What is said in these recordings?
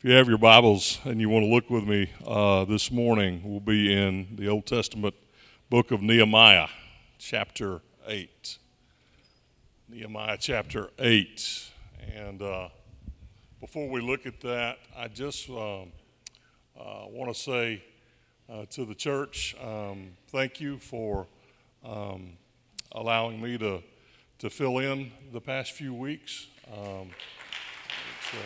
If you have your Bibles and you want to look with me uh, this morning, we'll be in the Old Testament book of Nehemiah, chapter 8. Nehemiah chapter 8. And uh, before we look at that, I just um, uh, want to say uh, to the church, um, thank you for um, allowing me to, to fill in the past few weeks. Um, it's, uh,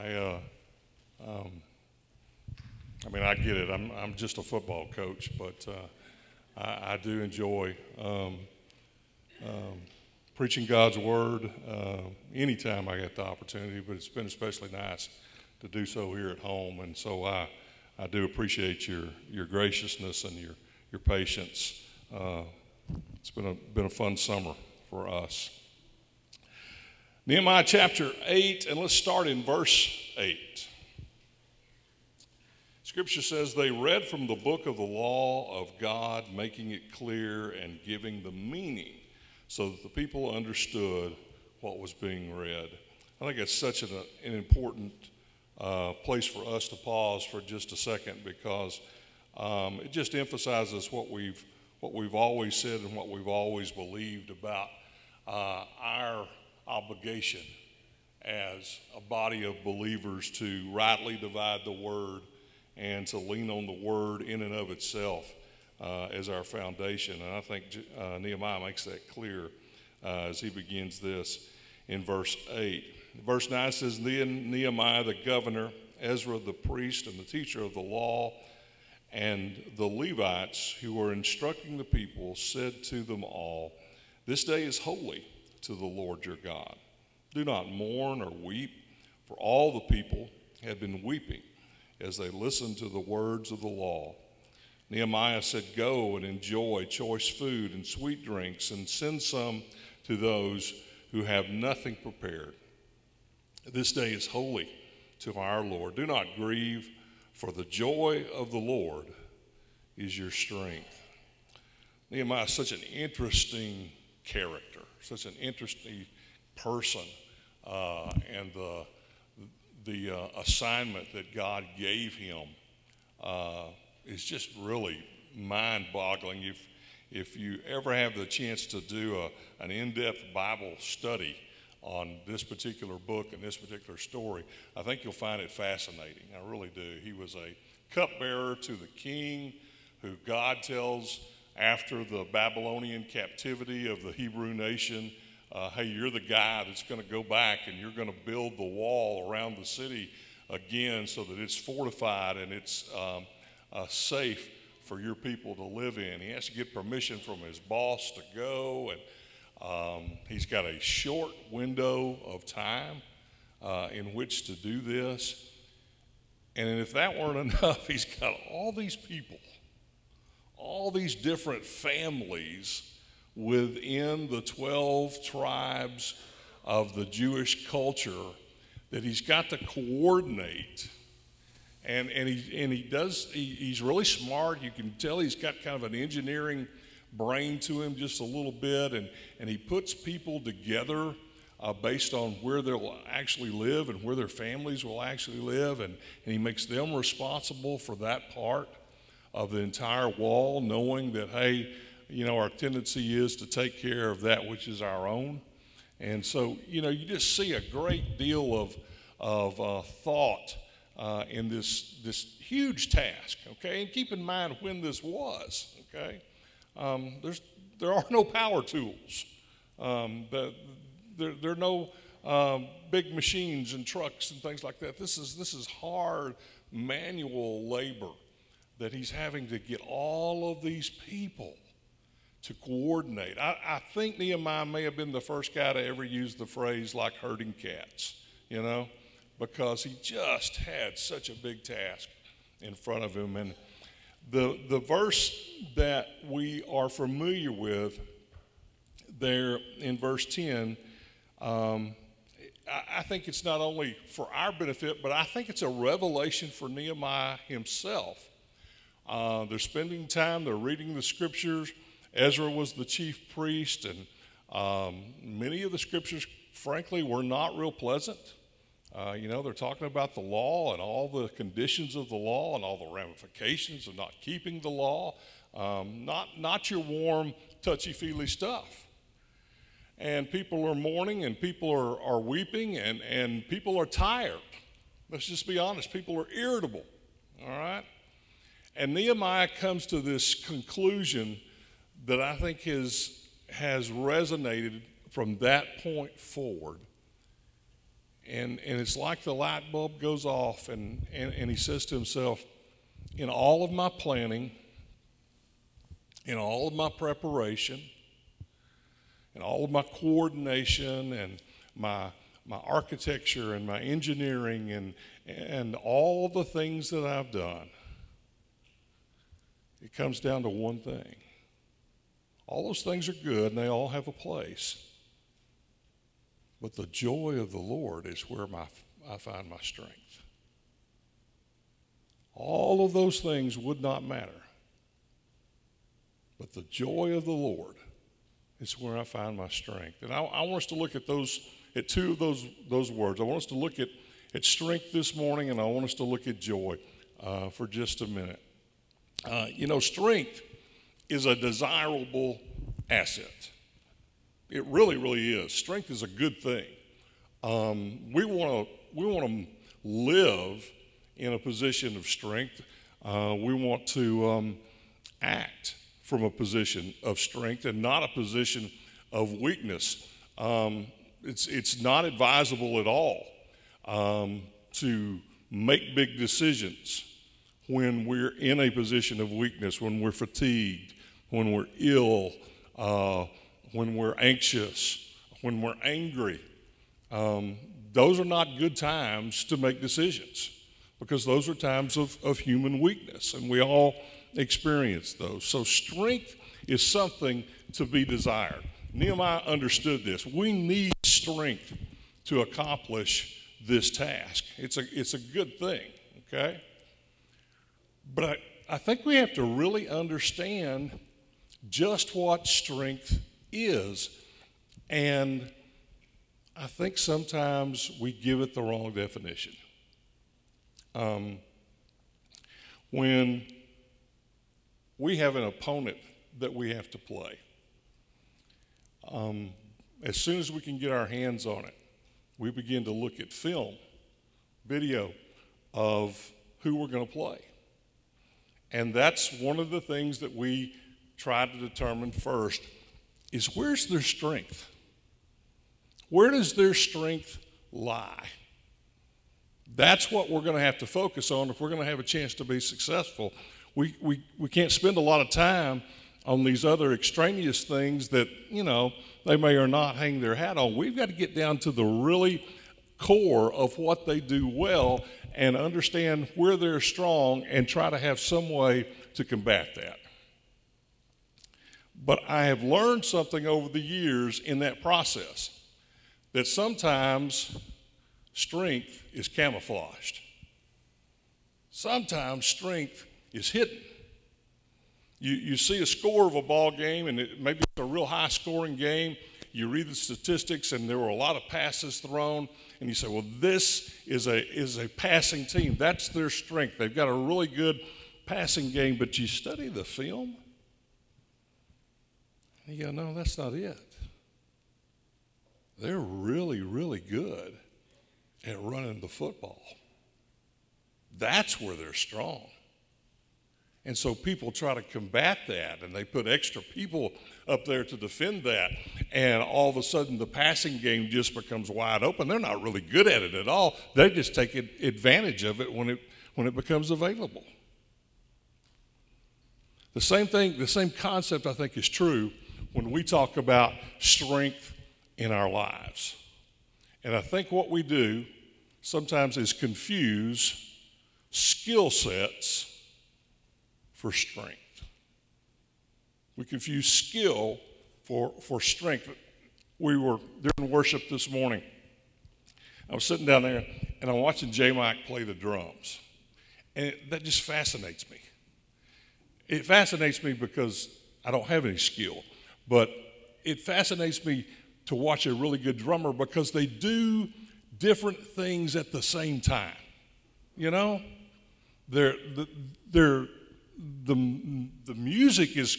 I, uh, um, I mean, I get it. I'm, I'm just a football coach, but uh, I, I, do enjoy um, um, preaching God's word uh, anytime I get the opportunity. But it's been especially nice to do so here at home, and so I, I do appreciate your your graciousness and your your patience. Uh, it's been a been a fun summer for us. Nehemiah chapter 8, and let's start in verse 8. Scripture says, They read from the book of the law of God, making it clear and giving the meaning so that the people understood what was being read. I think it's such an, an important uh, place for us to pause for just a second because um, it just emphasizes what we've, what we've always said and what we've always believed about uh, our obligation as a body of believers to rightly divide the word and to lean on the word in and of itself uh, as our foundation. And I think uh, Nehemiah makes that clear uh, as he begins this in verse 8. Verse 9 says, Then Nehemiah the governor, Ezra the priest, and the teacher of the law, and the Levites who were instructing the people said to them all, This day is holy to the Lord your God. Do not mourn or weep, for all the people had been weeping as they listened to the words of the law. Nehemiah said, Go and enjoy choice food and sweet drinks, and send some to those who have nothing prepared. This day is holy to our Lord. Do not grieve, for the joy of the Lord is your strength. Nehemiah is such an interesting character such an interesting person uh, and the, the uh, assignment that God gave him uh, is just really mind boggling. If, if you ever have the chance to do a, an in depth Bible study on this particular book and this particular story, I think you'll find it fascinating. I really do. He was a cupbearer to the king who God tells after the Babylonian captivity of the Hebrew nation, uh, hey, you're the guy that's going to go back and you're going to build the wall around the city again so that it's fortified and it's um, uh, safe for your people to live in. He has to get permission from his boss to go, and um, he's got a short window of time uh, in which to do this. And if that weren't enough, he's got all these people all these different families within the 12 tribes of the Jewish culture that he's got to coordinate. And, and, he, and he does, he, he's really smart. You can tell he's got kind of an engineering brain to him just a little bit. And, and he puts people together uh, based on where they'll actually live and where their families will actually live. And, and he makes them responsible for that part of the entire wall, knowing that, hey, you know, our tendency is to take care of that which is our own. And so, you know, you just see a great deal of, of uh, thought uh, in this, this huge task, okay? And keep in mind when this was, okay? Um, there's, there are no power tools. Um, there, there are no um, big machines and trucks and things like that. This is, this is hard manual labor that he's having to get all of these people to coordinate. I, I, think Nehemiah may have been the first guy to ever use the phrase like herding cats, you know, because he just had such a big task in front of him. And the, the verse that we are familiar with there in verse 10, um, I, I think it's not only for our benefit, but I think it's a revelation for Nehemiah himself uh, they're spending time, they're reading the scriptures. Ezra was the chief priest, and um, many of the scriptures frankly, were not real pleasant. Uh, you know, they're talking about the law and all the conditions of the law and all the ramifications of not keeping the law. Um, not, not your warm, touchy feely stuff. And people are mourning and people are, are weeping and, and people are tired. Let's just be honest, people are irritable. All right? And Nehemiah comes to this conclusion that I think has, has resonated from that point forward. And, and it's like the light bulb goes off, and, and, and he says to himself, In all of my planning, in all of my preparation, in all of my coordination, and my, my architecture, and my engineering, and, and all the things that I've done, it comes down to one thing. All those things are good and they all have a place. But the joy of the Lord is where my, I find my strength. All of those things would not matter. But the joy of the Lord is where I find my strength. And I, I want us to look at those, at two of those, those words. I want us to look at, at strength this morning, and I want us to look at joy uh, for just a minute. Uh, you know, strength is a desirable asset. It really, really is. Strength is a good thing. Um, we want to we want to live in a position of strength. Uh, we want to um, act from a position of strength and not a position of weakness. Um, it's it's not advisable at all um, to make big decisions when we're in a position of weakness, when we're fatigued, when we're ill, uh, when we're anxious, when we're angry. Um, those are not good times to make decisions because those are times of, of human weakness, and we all experience those. So, strength is something to be desired. Nehemiah understood this. We need strength to accomplish this task. It's a, it's a good thing, okay? But I, I think we have to really understand just what strength is. And I think sometimes we give it the wrong definition. Um, when we have an opponent that we have to play, um, as soon as we can get our hands on it, we begin to look at film, video of who we're going to play. And that's one of the things that we try to determine first is where's their strength? Where does their strength lie? That's what we're going to have to focus on if we're going to have a chance to be successful. We, we, we can't spend a lot of time on these other extraneous things that, you know, they may or not hang their hat on. We've got to get down to the really core of what they do well and understand where they're strong and try to have some way to combat that. But I have learned something over the years in that process that sometimes strength is camouflaged. Sometimes strength is hidden. You, you see a score of a ball game, and it, maybe it's a real high scoring game. You read the statistics, and there were a lot of passes thrown, and you say, well, this is a, is a passing team. That's their strength. They've got a really good passing game, but you study the film, and you go, no, that's not it. They're really, really good at running the football. That's where they're strong. And so people try to combat that and they put extra people up there to defend that. And all of a sudden the passing game just becomes wide open. They're not really good at it at all. They just take advantage of it when it, when it becomes available. The same thing, the same concept I think is true when we talk about strength in our lives. And I think what we do sometimes is confuse skill sets for strength. We confuse skill for, for strength. We were during worship this morning. I was sitting down there and I'm watching J Mike play the drums. And it, that just fascinates me. It fascinates me because I don't have any skill, but it fascinates me to watch a really good drummer because they do different things at the same time. You know, they're, they're, the, the music is,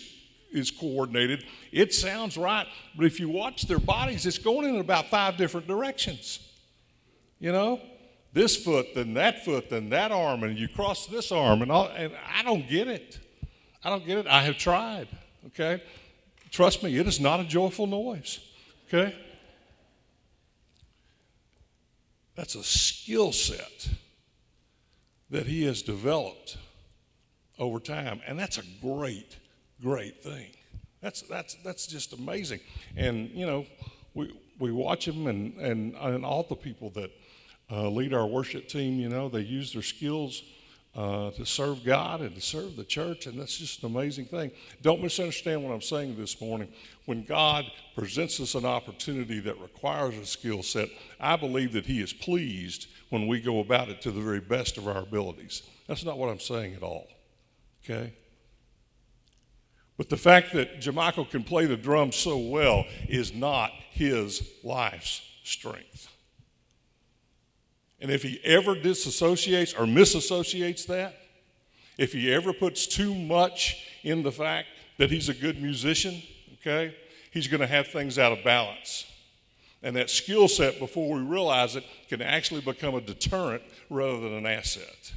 is coordinated, it sounds right, but if you watch their bodies, it's going in about five different directions. You know, this foot, then that foot, then that arm, and you cross this arm, and, all, and I don't get it. I don't get it. I have tried, okay? Trust me, it is not a joyful noise, okay? That's a skill set that he has developed over time, and that's a great, great thing. That's, that's, that's just amazing. And, you know, we, we watch them and, and, and all the people that uh, lead our worship team, you know, they use their skills uh, to serve God and to serve the church, and that's just an amazing thing. Don't misunderstand what I'm saying this morning. When God presents us an opportunity that requires a skill set, I believe that He is pleased when we go about it to the very best of our abilities. That's not what I'm saying at all. Okay? But the fact that Jamichael can play the drums so well is not his life's strength. And if he ever disassociates or misassociates that, if he ever puts too much in the fact that he's a good musician, okay, he's going to have things out of balance. And that skill set, before we realize it, can actually become a deterrent rather than an asset.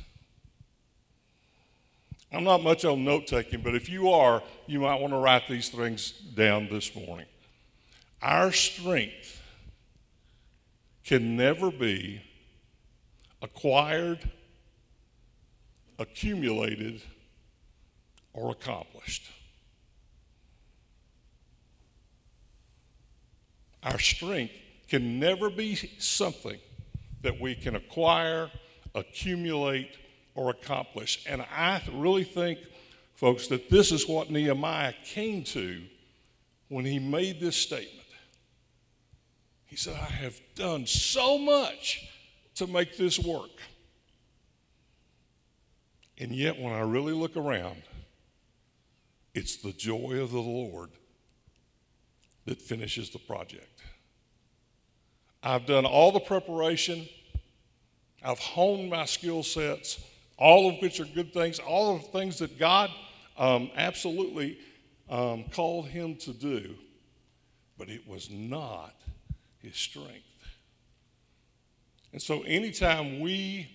I'm not much on note taking, but if you are, you might want to write these things down this morning. Our strength can never be acquired, accumulated, or accomplished. Our strength can never be something that we can acquire, accumulate, or accomplish. And I really think, folks, that this is what Nehemiah came to when he made this statement. He said, I have done so much to make this work. And yet, when I really look around, it's the joy of the Lord that finishes the project. I've done all the preparation, I've honed my skill sets, all of which are good things, all of things that God um, absolutely um, called him to do, but it was not his strength. And so, anytime we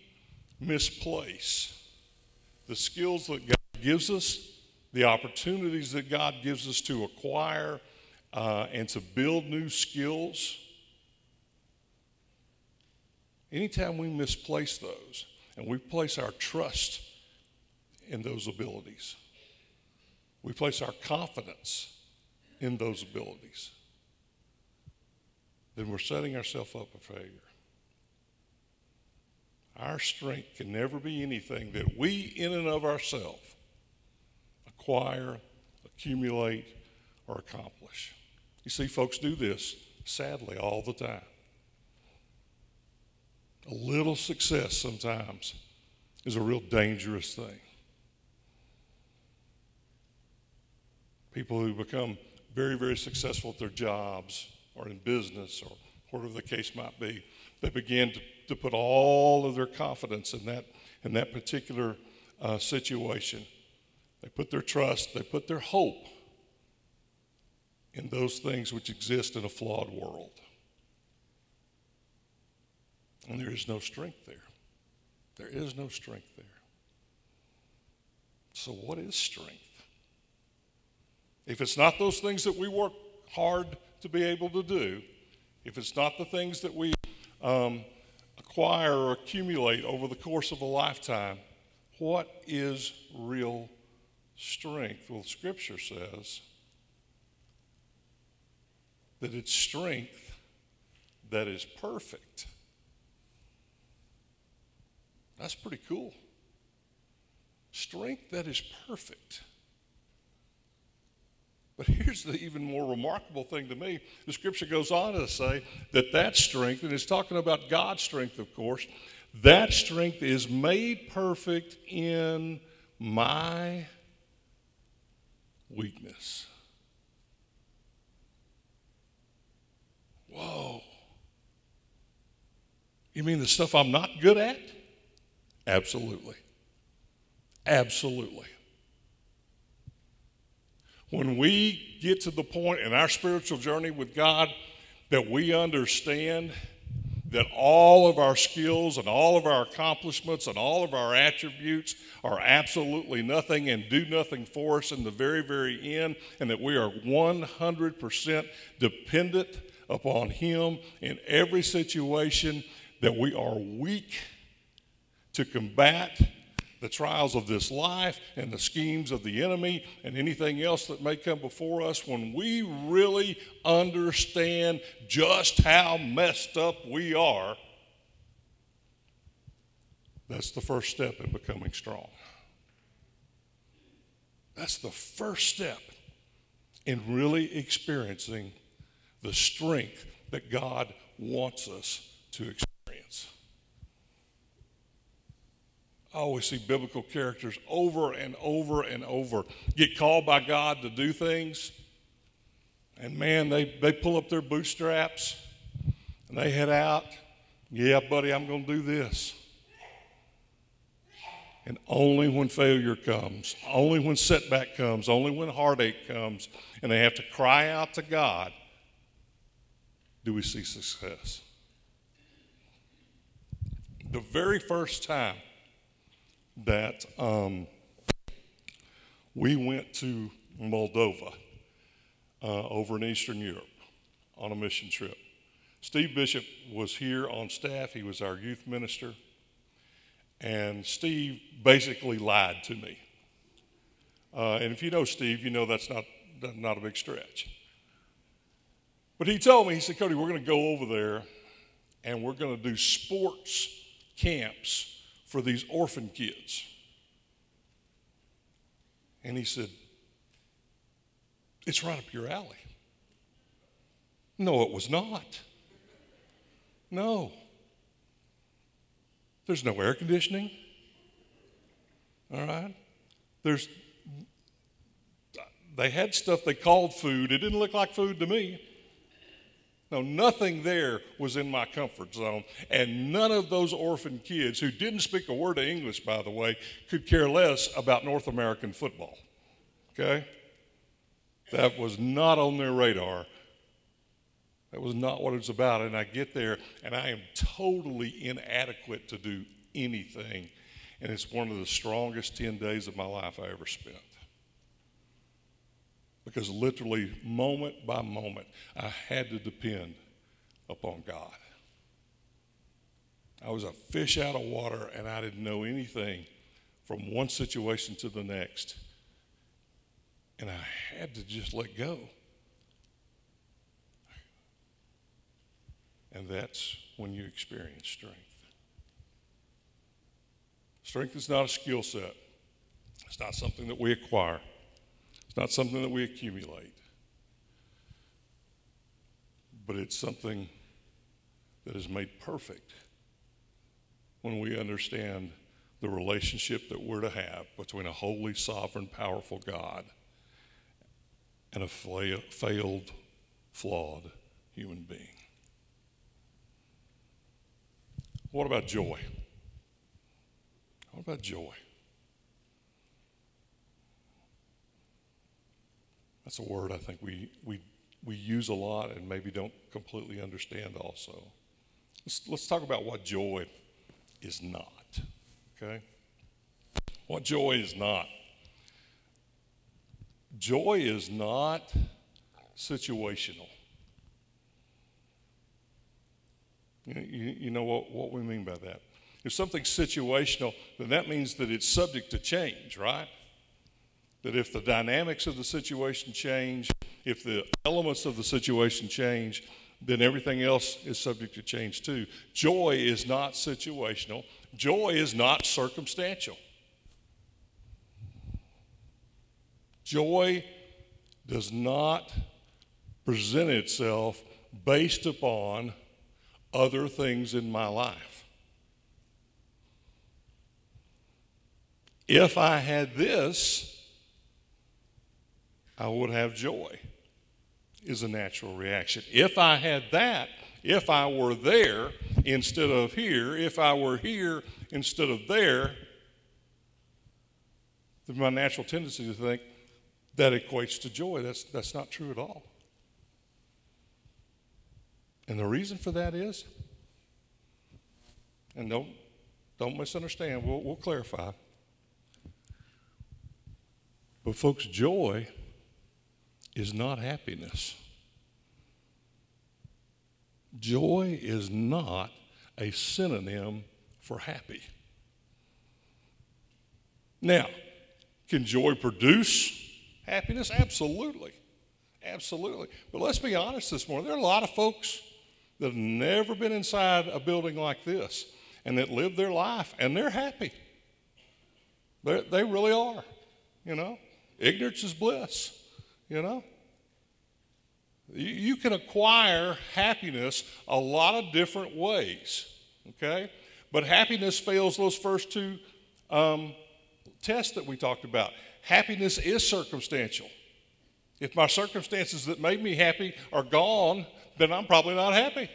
misplace the skills that God gives us, the opportunities that God gives us to acquire uh, and to build new skills, anytime we misplace those and we place our trust in those abilities, we place our confidence in those abilities, then we're setting ourselves up for failure. Our strength can never be anything that we, in and of ourselves, acquire, accumulate, or accomplish. You see, folks do this, sadly, all the time. A little success sometimes is a real dangerous thing. People who become very, very successful at their jobs or in business or whatever the case might be, they begin to to put all of their confidence in that, in that particular uh, situation. They put their trust, they put their hope in those things which exist in a flawed world. And there is no strength there. There is no strength there. So, what is strength? If it's not those things that we work hard to be able to do, if it's not the things that we um, acquire or accumulate over the course of a lifetime, what is real strength? Well, Scripture says that it's strength that is perfect. That's pretty cool. Strength that is perfect. But here's the even more remarkable thing to me. The scripture goes on to say that that strength, and it's talking about God's strength, of course, that strength is made perfect in my weakness. Whoa. You mean the stuff I'm not good at? Absolutely. Absolutely. When we get to the point in our spiritual journey with God that we understand that all of our skills and all of our accomplishments and all of our attributes are absolutely nothing and do nothing for us in the very, very end, and that we are 100% dependent upon Him in every situation, that we are weak to combat the trials of this life and the schemes of the enemy and anything else that may come before us, when we really understand just how messed up we are, that's the first step in becoming strong. That's the first step in really experiencing the strength that God wants us to experience. I always see biblical characters over and over and over get called by God to do things. And man, they, they pull up their bootstraps and they head out. Yeah, buddy, I'm going to do this. And only when failure comes, only when setback comes, only when heartache comes, and they have to cry out to God, do we see success. The very first time that um, we went to Moldova uh, over in Eastern Europe on a mission trip. Steve Bishop was here on staff, he was our youth minister, and Steve basically lied to me. Uh, and if you know Steve, you know that's not, not a big stretch. But he told me, he said, Cody, we're going to go over there and we're going to do sports camps for these orphan kids. And he said, It's right up your alley. No, it was not. No. There's no air conditioning. All right? There's they had stuff they called food. It didn't look like food to me. No, nothing there was in my comfort zone. And none of those orphan kids, who didn't speak a word of English, by the way, could care less about North American football. Okay? That was not on their radar. That was not what it was about. And I get there, and I am totally inadequate to do anything. And it's one of the strongest 10 days of my life I ever spent because literally, moment by moment, I had to depend upon God. I was a fish out of water and I didn't know anything from one situation to the next. And I had to just let go. And that's when you experience strength. Strength is not a skill set, it's not something that we acquire. Not something that we accumulate, but it's something that is made perfect when we understand the relationship that we're to have between a holy, sovereign, powerful God and a failed, flawed human being. What about joy? What about joy? That's a word I think we, we, we use a lot and maybe don't completely understand also. Let's, let's talk about what joy is not, okay? What joy is not. Joy is not situational. You, you, you know what, what we mean by that. If something's situational, then that means that it's subject to change, right? That if the dynamics of the situation change, if the elements of the situation change, then everything else is subject to change too. Joy is not situational, joy is not circumstantial. Joy does not present itself based upon other things in my life. If I had this, I would have joy. is a natural reaction. If I had that, if I were there instead of here, if I were here instead of there, then my natural tendency to think that equates to joy. That's, that's not true at all. And the reason for that is, and don't, don't misunderstand, we'll, we'll clarify. But, folks, joy is not happiness. Joy is not a synonym for happy. Now, can joy produce happiness? Absolutely. Absolutely. But let's be honest this morning. There are a lot of folks that have never been inside a building like this and that live their life and they're happy. They're, they really are, you know. Ignorance is bliss, you know. You can acquire happiness a lot of different ways, okay? But happiness fails those first two um, tests that we talked about. Happiness is circumstantial. If my circumstances that made me happy are gone, then I'm probably not happy.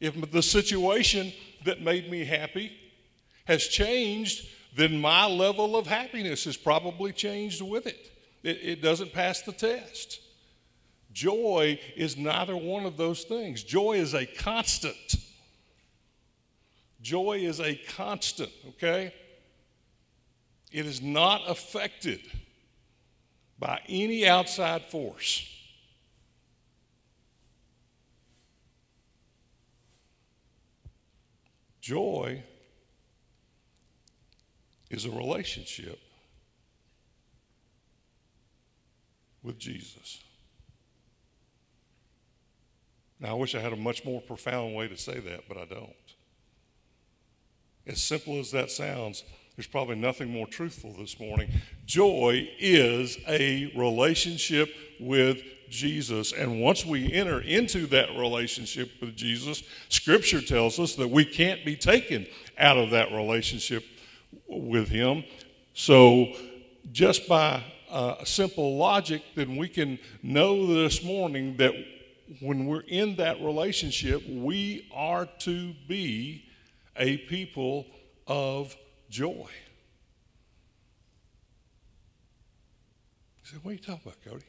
If the situation that made me happy has changed, then my level of happiness has probably changed with it. It, it doesn't pass the test. Joy is neither one of those things. Joy is a constant. Joy is a constant, okay? It is not affected by any outside force. Joy is a relationship with Jesus. Now, I wish I had a much more profound way to say that, but I don't. As simple as that sounds, there's probably nothing more truthful this morning. Joy is a relationship with Jesus. And once we enter into that relationship with Jesus, Scripture tells us that we can't be taken out of that relationship with Him. So, just by uh, simple logic, then we can know this morning that when we're in that relationship, we are to be a people of joy. He said, What are you talking about, Cody?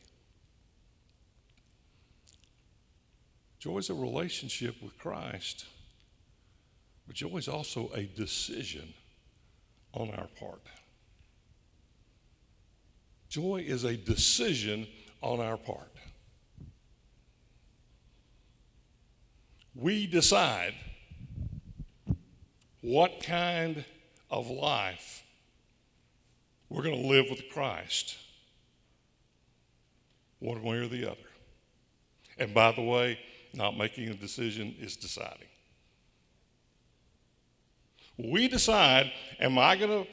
Joy is a relationship with Christ, but joy is also a decision on our part. Joy is a decision on our part. We decide what kind of life we're going to live with Christ, one way or the other. And by the way, not making a decision is deciding. We decide, am I going to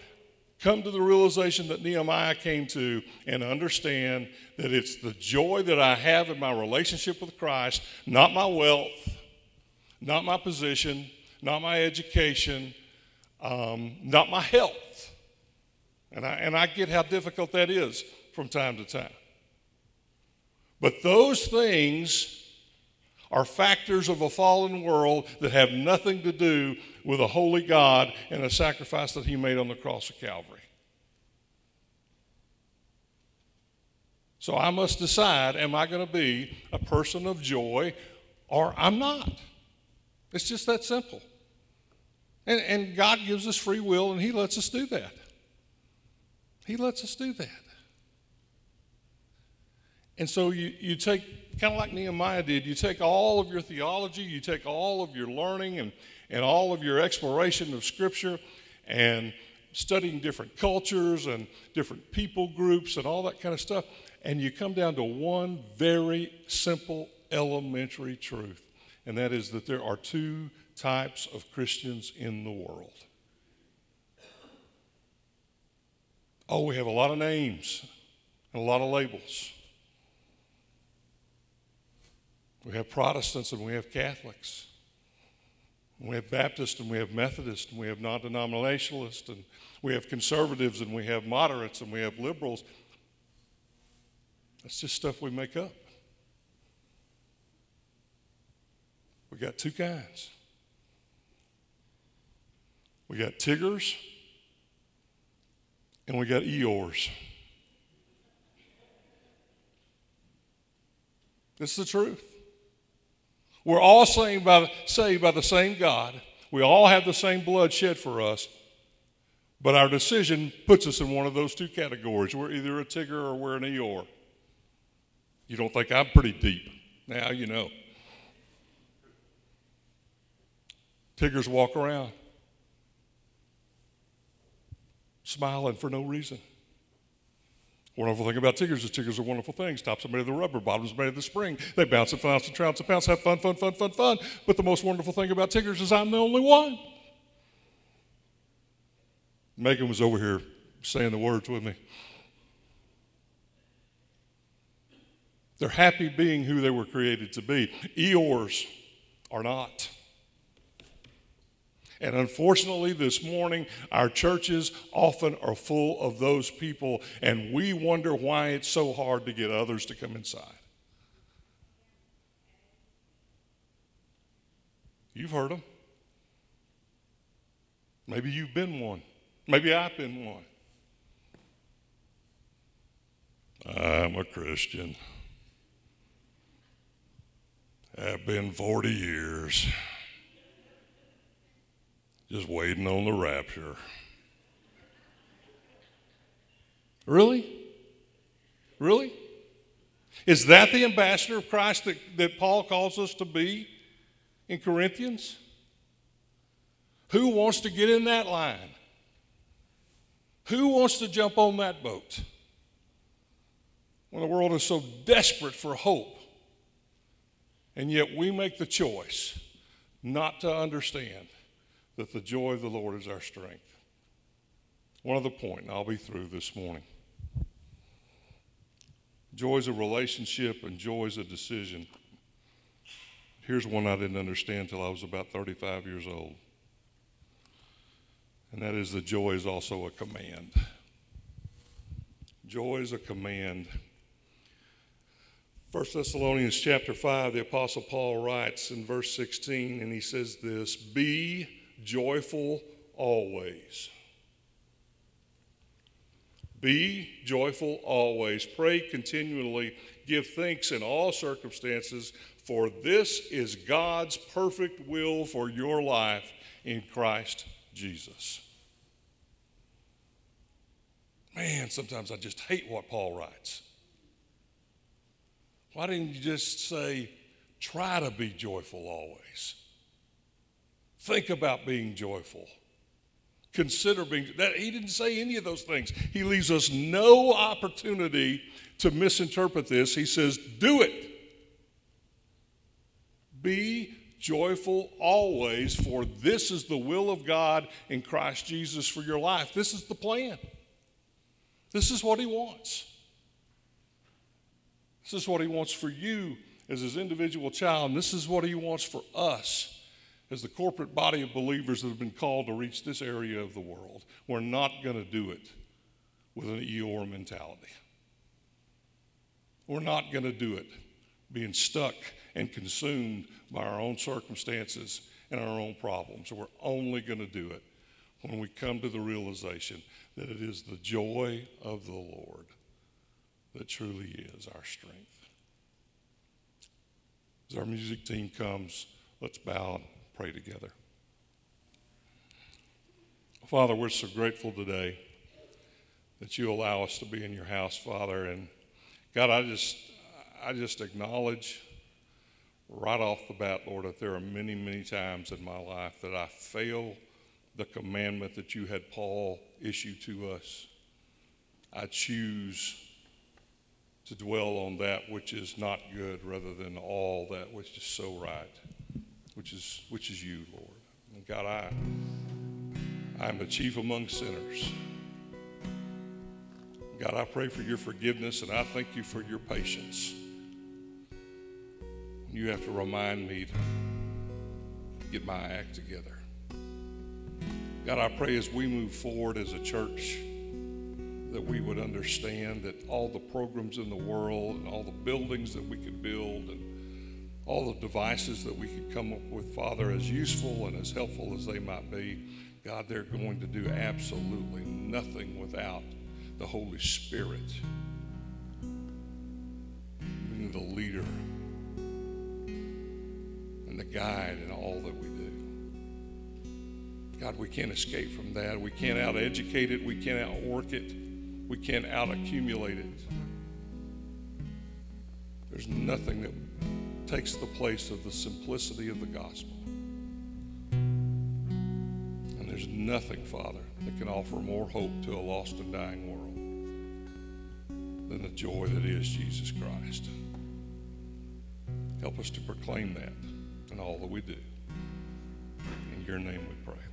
come to the realization that Nehemiah came to and understand that it's the joy that I have in my relationship with Christ, not my wealth, not my position, not my education, um, not my health. And I, and I get how difficult that is from time to time. But those things are factors of a fallen world that have nothing to do with a holy God and a sacrifice that He made on the cross of Calvary. So I must decide am I going to be a person of joy or I'm not? It's just that simple. And, and God gives us free will and He lets us do that. He lets us do that. And so you, you take, kind of like Nehemiah did, you take all of your theology, you take all of your learning and, and all of your exploration of Scripture and studying different cultures and different people groups and all that kind of stuff, and you come down to one very simple, elementary truth, and that is that there are two types of Christians in the world. Oh, we have a lot of names and a lot of labels. We have Protestants and we have Catholics. We have Baptists and we have Methodists and we have non denominationalists and we have conservatives and we have moderates and we have liberals. That's just stuff we make up. We got two kinds. We got Tiggers and we got Eeyores. Is the truth. We're all saved by, saved by the same God. We all have the same blood shed for us. But our decision puts us in one of those two categories. We're either a Tigger or we're an Eeyore. You don't think I'm pretty deep. Now you know. Tiggers walk around smiling for no reason. Wonderful thing about Tiggers is Tiggers are wonderful things. Tops are made of the rubber, bottoms made of the spring. They bounce and bounce and trounce and bounce, have fun, fun, fun, fun, fun. But the most wonderful thing about Tiggers is I'm the only one. Megan was over here saying the words with me. They're happy being who they were created to be. Eeyores are not. And unfortunately, this morning, our churches often are full of those people, and we wonder why it's so hard to get others to come inside. You've heard them. Maybe you've been one. Maybe I've been one. I'm a Christian. I've been 40 years just waiting on the rapture. Really? Really? Is that the ambassador of Christ that, that Paul calls us to be in Corinthians? Who wants to get in that line? Who wants to jump on that boat? When the world is so desperate for hope, and yet we make the choice not to understand that the joy of the Lord is our strength. One other point, and I'll be through this morning. Joy is a relationship, and joy is a decision. Here's one I didn't understand until I was about 35 years old. And that is that joy is also a command. Joy is a command. 1 Thessalonians chapter 5, the Apostle Paul writes in verse 16, and he says this Be joyful always. Be joyful always. Pray continually. Give thanks in all circumstances, for this is God's perfect will for your life in Christ Jesus. Man, sometimes I just hate what Paul writes. Why didn't you just say, try to be joyful always? Think about being joyful. Consider being that he didn't say any of those things. He leaves us no opportunity to misinterpret this. He says, "Do it." Be joyful always, for this is the will of God in Christ Jesus for your life. This is the plan. This is what he wants. This is what he wants for you as his individual child, and this is what he wants for us as the corporate body of believers that have been called to reach this area of the world. We're not going to do it with an Eeyore mentality. We're not going to do it being stuck and consumed by our own circumstances and our own problems. We're only going to do it when we come to the realization that it is the joy of the Lord that truly is our strength. As our music team comes, let's bow pray together. Father, we're so grateful today that you allow us to be in your house, Father. And God, I just, I just acknowledge right off the bat, Lord, that there are many, many times in my life that I fail the commandment that you had Paul issue to us. I choose to dwell on that which is not good rather than all that which is so right which is, which is you, Lord. And God, I, I am a chief among sinners. God, I pray for your forgiveness and I thank you for your patience. You have to remind me to get my act together. God, I pray as we move forward as a church that we would understand that all the programs in the world and all the buildings that we could build and all the devices that we could come up with, Father, as useful and as helpful as they might be, God, they're going to do absolutely nothing without the Holy Spirit the leader and the guide in all that we do. God, we can't escape from that. We can't out educate it. We can't outwork it. We can't out accumulate it. There's nothing that takes the place of the simplicity of the gospel. And there's nothing, Father, that can offer more hope to a lost and dying world than the joy that is Jesus Christ. Help us to proclaim that in all that we do. In your name we pray.